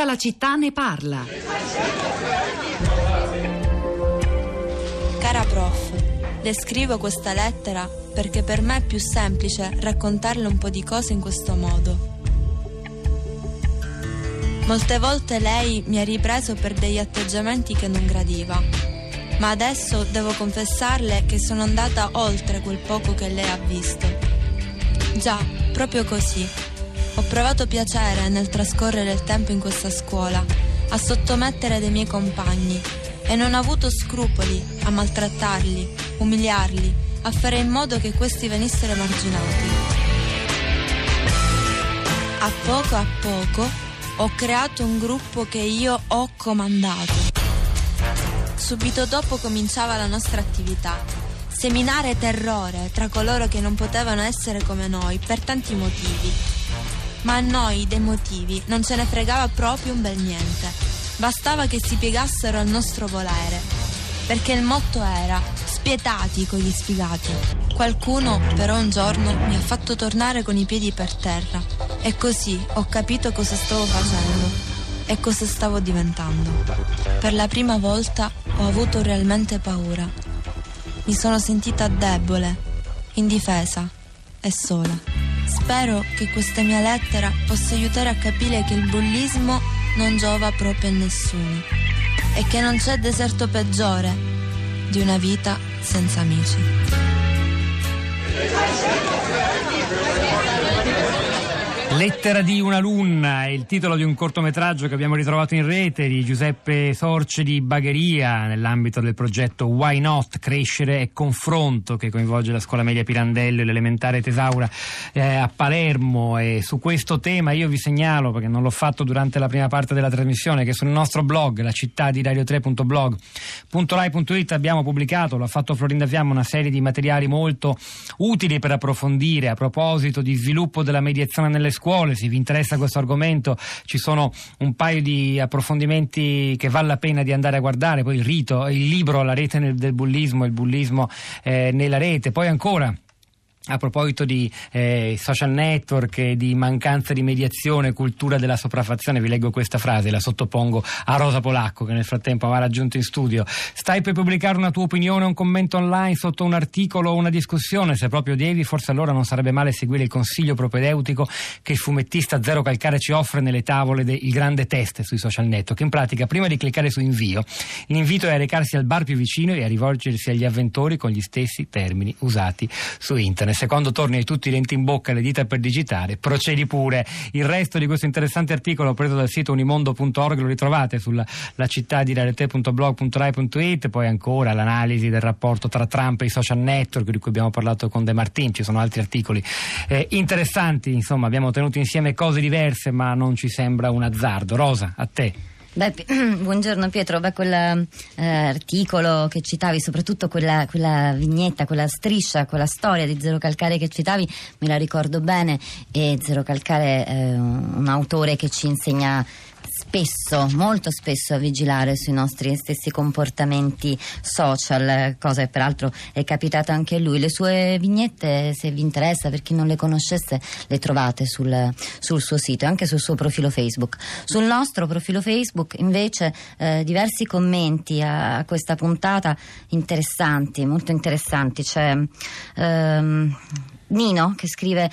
Tutta la città ne parla. Cara prof, le scrivo questa lettera perché per me è più semplice raccontarle un po' di cose in questo modo. Molte volte lei mi ha ripreso per degli atteggiamenti che non gradiva, ma adesso devo confessarle che sono andata oltre quel poco che lei ha visto. Già, proprio così. Ho provato piacere nel trascorrere il tempo in questa scuola, a sottomettere dei miei compagni e non ho avuto scrupoli a maltrattarli, umiliarli, a fare in modo che questi venissero emarginati. A poco a poco ho creato un gruppo che io ho comandato. Subito dopo cominciava la nostra attività. Seminare terrore tra coloro che non potevano essere come noi per tanti motivi. Ma a noi dei motivi non ce ne fregava proprio un bel niente. Bastava che si piegassero al nostro volere. Perché il motto era spietati con gli sfigati. Qualcuno però un giorno mi ha fatto tornare con i piedi per terra e così ho capito cosa stavo facendo e cosa stavo diventando. Per la prima volta ho avuto realmente paura. Mi sono sentita debole, indifesa e sola. Spero che questa mia lettera possa aiutare a capire che il bullismo non giova proprio a nessuno e che non c'è deserto peggiore di una vita senza amici. Lettera di un'alunna è il titolo di un cortometraggio che abbiamo ritrovato in rete di Giuseppe Sorce di Bagheria nell'ambito del progetto Why Not? Crescere e confronto che coinvolge la scuola media Pirandello e l'elementare Tesaura eh, a Palermo e su questo tema io vi segnalo perché non l'ho fatto durante la prima parte della trasmissione che sul nostro blog la città di radio3.blog.rai.it abbiamo pubblicato, l'ha fatto Florinda Fiamma, una serie di materiali molto utili per approfondire a proposito di sviluppo della mediazione nelle scuole scuole, se vi interessa questo argomento ci sono un paio di approfondimenti che vale la pena di andare a guardare, poi il rito, il libro La rete del bullismo, il bullismo eh, nella rete, poi ancora a proposito di eh, social network e di mancanza di mediazione, cultura della sopraffazione, vi leggo questa frase, la sottopongo a Rosa Polacco che nel frattempo aveva raggiunto in studio. Stai per pubblicare una tua opinione, un commento online sotto un articolo o una discussione? Se proprio devi, forse allora non sarebbe male seguire il consiglio propedeutico che il fumettista Zero Calcare ci offre nelle tavole del grande test sui social network. In pratica, prima di cliccare su invio, l'invito è a recarsi al bar più vicino e a rivolgersi agli avventori con gli stessi termini usati su internet secondo torni hai tutti i denti in bocca e le dita per digitare, procedi pure. Il resto di questo interessante articolo preso dal sito unimondo.org lo ritrovate sulla città di realtà.blog.rai.it, poi ancora l'analisi del rapporto tra Trump e i social network di cui abbiamo parlato con De Martin, ci sono altri articoli eh, interessanti, insomma abbiamo tenuto insieme cose diverse ma non ci sembra un azzardo. Rosa, a te. Beh, buongiorno Pietro, Beh, quell'articolo eh, che citavi, soprattutto quella, quella, vignetta, quella striscia, quella storia di Zero Calcare che citavi, me la ricordo bene. E Zero Calcare è un autore che ci insegna spesso, molto spesso a vigilare sui nostri stessi comportamenti social, cosa che peraltro è capitata anche a lui. Le sue vignette, se vi interessa, per chi non le conoscesse, le trovate sul, sul suo sito e anche sul suo profilo Facebook. Sul nostro profilo Facebook invece eh, diversi commenti a, a, questa puntata interessanti, molto interessanti. C'è ehm, Nino che scrive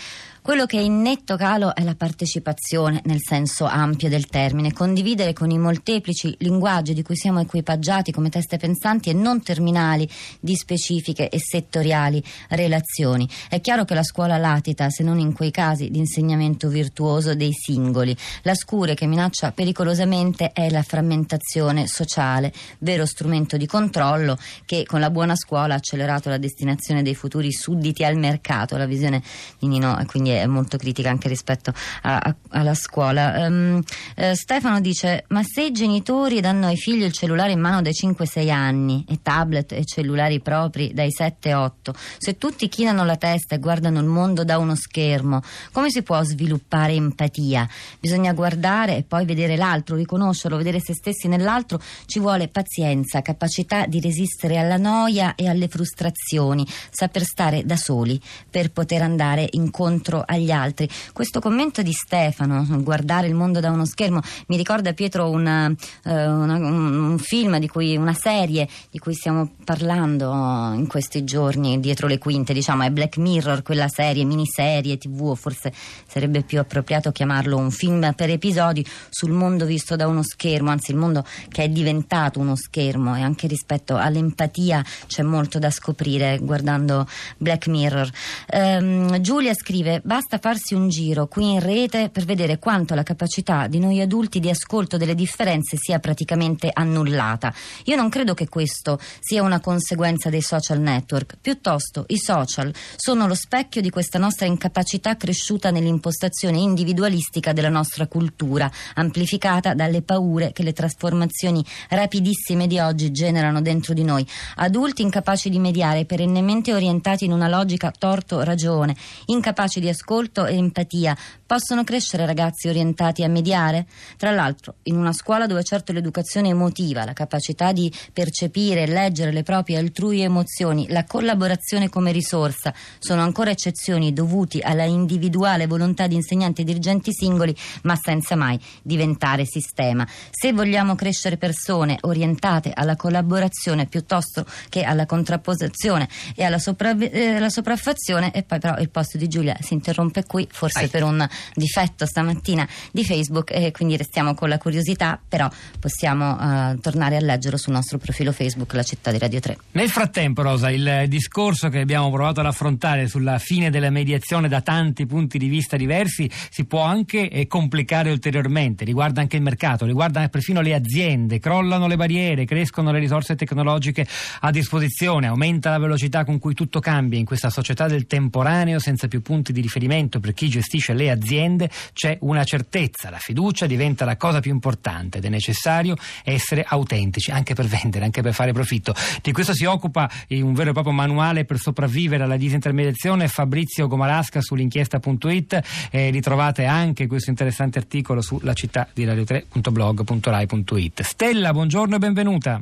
quello che è in netto calo è la partecipazione nel senso ampio del termine, condividere con i molteplici linguaggi di cui siamo equipaggiati come teste pensanti e non terminali di specifiche e settoriali relazioni. È chiaro che la scuola latita, se non in quei casi di insegnamento virtuoso dei singoli. La scure che minaccia pericolosamente è la frammentazione sociale, vero strumento di controllo che con la buona scuola ha accelerato la destinazione dei futuri sudditi al mercato. La visione di Nino quindi è è molto critica anche rispetto a, a, alla scuola. Um, eh, Stefano dice: Ma se i genitori danno ai figli il cellulare in mano dai 5-6 anni e tablet e cellulari propri dai 7-8, se tutti chinano la testa e guardano il mondo da uno schermo, come si può sviluppare empatia? Bisogna guardare e poi vedere l'altro, riconoscerlo, vedere se stessi nell'altro. Ci vuole pazienza, capacità di resistere alla noia e alle frustrazioni, saper stare da soli per poter andare incontro agli altri. Questo commento di Stefano, guardare il mondo da uno schermo, mi ricorda Pietro una, eh, una, un film di cui, una serie di cui stiamo parlando in questi giorni dietro le quinte, diciamo, è Black Mirror, quella serie, miniserie, tv, o forse sarebbe più appropriato chiamarlo un film per episodi sul mondo visto da uno schermo, anzi il mondo che è diventato uno schermo e anche rispetto all'empatia c'è molto da scoprire guardando Black Mirror. Um, Giulia scrive: Basta farsi un giro qui in rete per vedere quanto la capacità di noi adulti di ascolto delle differenze sia praticamente annullata. Io non credo che questo sia una conseguenza dei social network, piuttosto i social sono lo specchio di questa nostra incapacità cresciuta nell'impostazione individualistica della nostra cultura, amplificata dalle paure che le trasformazioni rapidissime di oggi generano dentro di noi. Adulti incapaci di mediare, perennemente orientati in una logica torto-ragione, incapaci di ascolto e empatia, possono crescere ragazzi orientati a mediare? Tra l'altro, in una scuola dove certo l'educazione emotiva, la capacità di percepire e leggere le proprie altrui emozioni, la collaborazione come risorsa sono ancora eccezioni dovuti alla individuale volontà di insegnanti e dirigenti singoli, ma senza mai diventare sistema. Se vogliamo crescere persone orientate alla collaborazione piuttosto che alla contrapposizione e alla, sopravv- eh, sopraffazione, e poi però il posto di Giulia si interrompe qui, forse Ai. per un difetto stamattina di Facebook, e quindi restiamo con la curiosità, però possiamo uh, tornare a leggerlo sul nostro profilo Facebook, La Città di Radio 3. Nel frattempo, Rosa, il discorso che abbiamo provato ad affrontare sulla fine della mediazione da tanti punti di vista diversi si può anche eh, complicare ulteriormente, riguarda anche il mercato, riguarda perfino le aziende, crollano le barriere, crescono le risorse tecnologiche a disposizione, aumenta la velocità con cui tutto cambia in questa società del temporaneo senza più punti di riferimento per chi gestisce le aziende, c'è una certezza, la fiducia diventa la cosa più importante ed è necessario essere autentici anche per vendere, anche per fare profitto. Di questo si occupa un vero e proprio manuale per sopravvivere alla disintermediazione Fabrizio Gomalasca sull'inchiesta.it e ritrovate anche questo interessante articolo sulla città di radio3.blog.rai.it. Stella, buongiorno e benvenuta.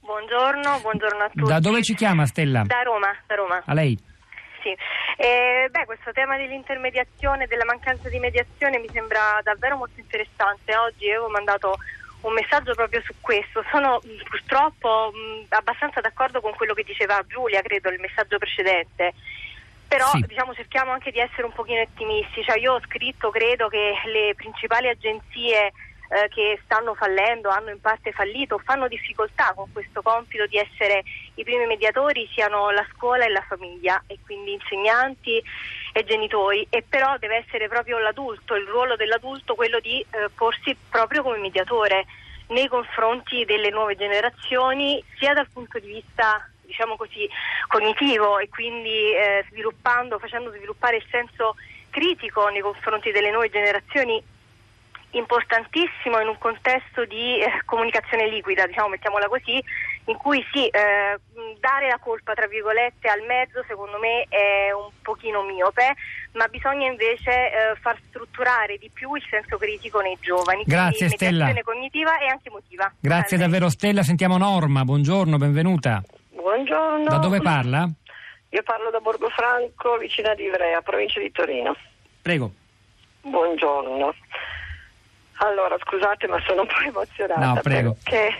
Buongiorno, buongiorno a tutti. Da dove ci chiama Stella? Da Roma, da Roma. A lei. Sì. Eh, beh, questo tema dell'intermediazione, della mancanza di mediazione mi sembra davvero molto interessante. Oggi avevo mandato un messaggio proprio su questo. Sono purtroppo mh, abbastanza d'accordo con quello che diceva Giulia, credo, il messaggio precedente. Però sì. diciamo, cerchiamo anche di essere un pochino ottimisti. Cioè, io ho scritto, credo che le principali agenzie eh, che stanno fallendo, hanno in parte fallito, fanno difficoltà con questo compito di essere i primi mediatori siano la scuola e la famiglia e quindi insegnanti e genitori. E però deve essere proprio l'adulto, il ruolo dell'adulto quello di eh, porsi proprio come mediatore nei confronti delle nuove generazioni sia dal punto di vista diciamo così cognitivo e quindi eh, sviluppando, facendo sviluppare il senso critico nei confronti delle nuove generazioni importantissimo in un contesto di eh, comunicazione liquida, diciamo, mettiamola così, in cui sì, eh, dare la colpa tra virgolette al mezzo secondo me è un pochino miope, ma bisogna invece eh, far strutturare di più il senso critico nei giovani. Grazie Stella. cognitiva e anche emotiva. Grazie Bene. davvero Stella, sentiamo Norma, buongiorno, benvenuta. Buongiorno. Da dove parla? Io parlo da Borgofranco, vicina di Ivrea, provincia di Torino. Prego. Buongiorno. Allora, scusate, ma sono un po' emozionata. No, prego. Perché...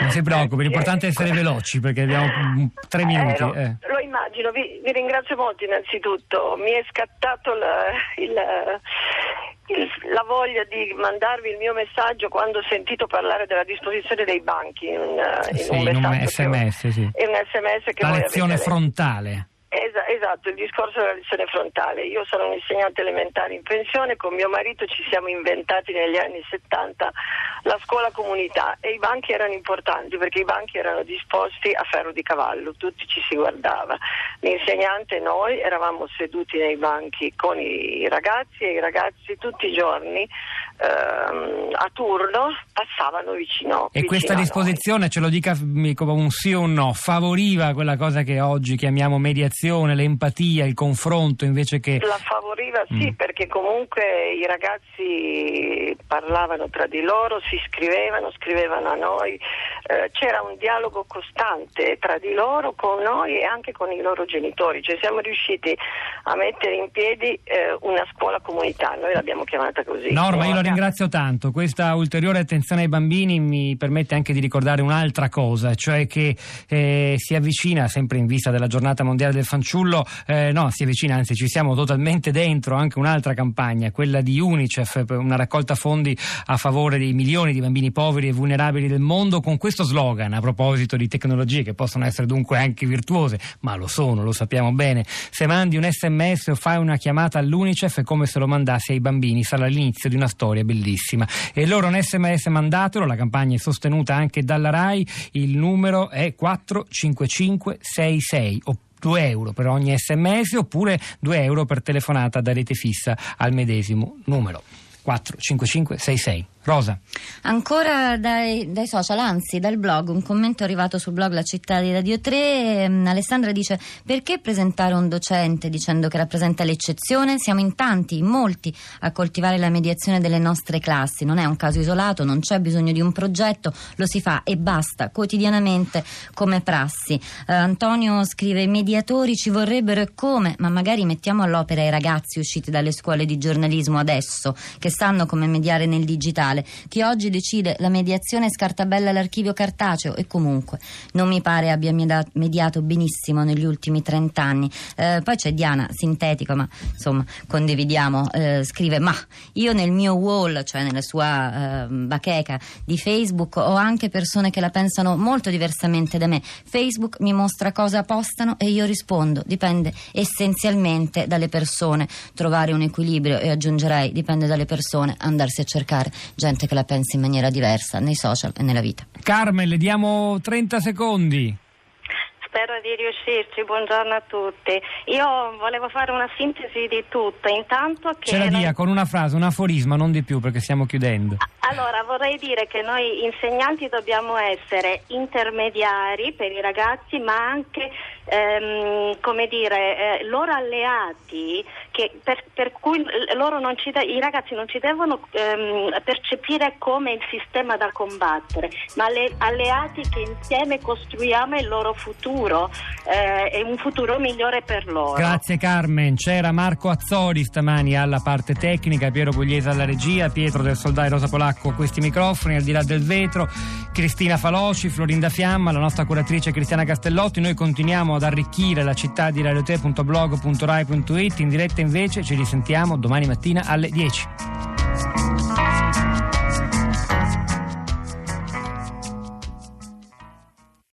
non si preoccupi, l'importante è essere veloci perché abbiamo tre minuti. Eh, lo, eh. lo, immagino, vi, vi, ringrazio molto innanzitutto. Mi è scattato la, il, il, la, voglia di mandarvi il mio messaggio quando ho sentito parlare della disposizione dei banchi in, in sì, un, in un sms. Che, sì. In un sms che la lezione frontale. Es- esatto, il discorso della lezione frontale. Io sono un insegnante elementare in pensione, con mio marito ci siamo inventati negli anni 70 la scuola comunità e i banchi erano importanti perché i banchi erano disposti a ferro di cavallo, tutti ci si guardava. L'insegnante e noi eravamo seduti nei banchi con i ragazzi e i ragazzi tutti i giorni ehm, a turno passavano vicino. E vicino questa disposizione, ce lo dica come un sì o un no, favoriva quella cosa che oggi chiamiamo mediazione, l'empatia, il confronto invece che... La favoriva sì, mm. perché comunque i ragazzi parlavano tra di loro, si scrivevano, scrivevano a noi, eh, c'era un dialogo costante tra di loro, con noi e anche con i loro genitori, cioè siamo riusciti a mettere in piedi eh, una scuola comunità, noi l'abbiamo chiamata così. Norma, io la ringrazio tanto, questa ulteriore attenzione ai bambini mi permette anche di ricordare un'altra cosa, cioè che eh, si avvicina, sempre in vista della giornata mondiale del fanciullo, eh, no, si avvicina, anzi ci siamo totalmente dentro anche un'altra campagna, quella di UNICEF, una raccolta fondi a favore dei milioni di bambini poveri e vulnerabili del mondo, con questo slogan a proposito di tecnologie che possono essere dunque anche virtuose, ma lo sono, lo sappiamo bene. Se mandi un sms o fai una chiamata all'UNICEF è come se lo mandassi ai bambini, sarà l'inizio di una storia bellissima. E loro un sms mandatelo, la campagna è sostenuta anche dalla RAI, il numero è 45566 2 euro per ogni sms oppure 2 euro per telefonata da rete fissa al medesimo numero 45566. Rosa. Ancora dai, dai, social, anzi dal blog, un commento arrivato sul blog La città di Radio 3. Um, Alessandra dice: Perché presentare un docente dicendo che rappresenta l'eccezione? Siamo in tanti, in molti, a coltivare la mediazione delle nostre classi. Non è un caso isolato, non c'è bisogno di un progetto, lo si fa e basta, quotidianamente come prassi. Uh, Antonio scrive: I mediatori ci vorrebbero e come? Ma magari mettiamo all'opera i ragazzi usciti dalle scuole di giornalismo adesso, che sanno come mediare nel digitale digitale. Chi oggi decide la mediazione scartabella l'archivio cartaceo e comunque non mi pare abbia mediato benissimo negli ultimi 30 anni. Eh, poi c'è Diana, sintetico, ma insomma condividiamo, eh, scrive ma io nel mio wall, cioè nella sua eh, bacheca di Facebook ho anche persone che la pensano molto diversamente da me. Facebook mi mostra cosa postano e io rispondo, dipende essenzialmente dalle persone. Trovare un equilibrio e aggiungerei dipende dalle persone, andarsi a cercare gente che la pensa in maniera diversa nei social e nella vita. Carmen, le diamo 30 secondi spero di riuscirci. Buongiorno a tutti. Io volevo fare una sintesi di tutto. Intanto che Ce la dia con una frase, un aforisma, non di più perché stiamo chiudendo. Allora, vorrei dire che noi insegnanti dobbiamo essere intermediari per i ragazzi, ma anche ehm, come dire, eh, loro alleati per, per, cui de- i ragazzi non ci devono ehm, percepire come il sistema da combattere, ma le- alleati che insieme costruiamo il loro futuro eh, e un futuro migliore per loro. Grazie Carmen, c'era Marco Azzori stamani alla parte tecnica, Piero Pugliese alla regia, Pietro del Soldai Rosa Polacco a questi microfoni, al di là del vetro, Cristina Faloci, Florinda Fiamma, la nostra curatrice Cristiana Castellotti, noi ad arricchire la città di radiote.blog.rai.it in diretta invece ci risentiamo domani mattina alle 10.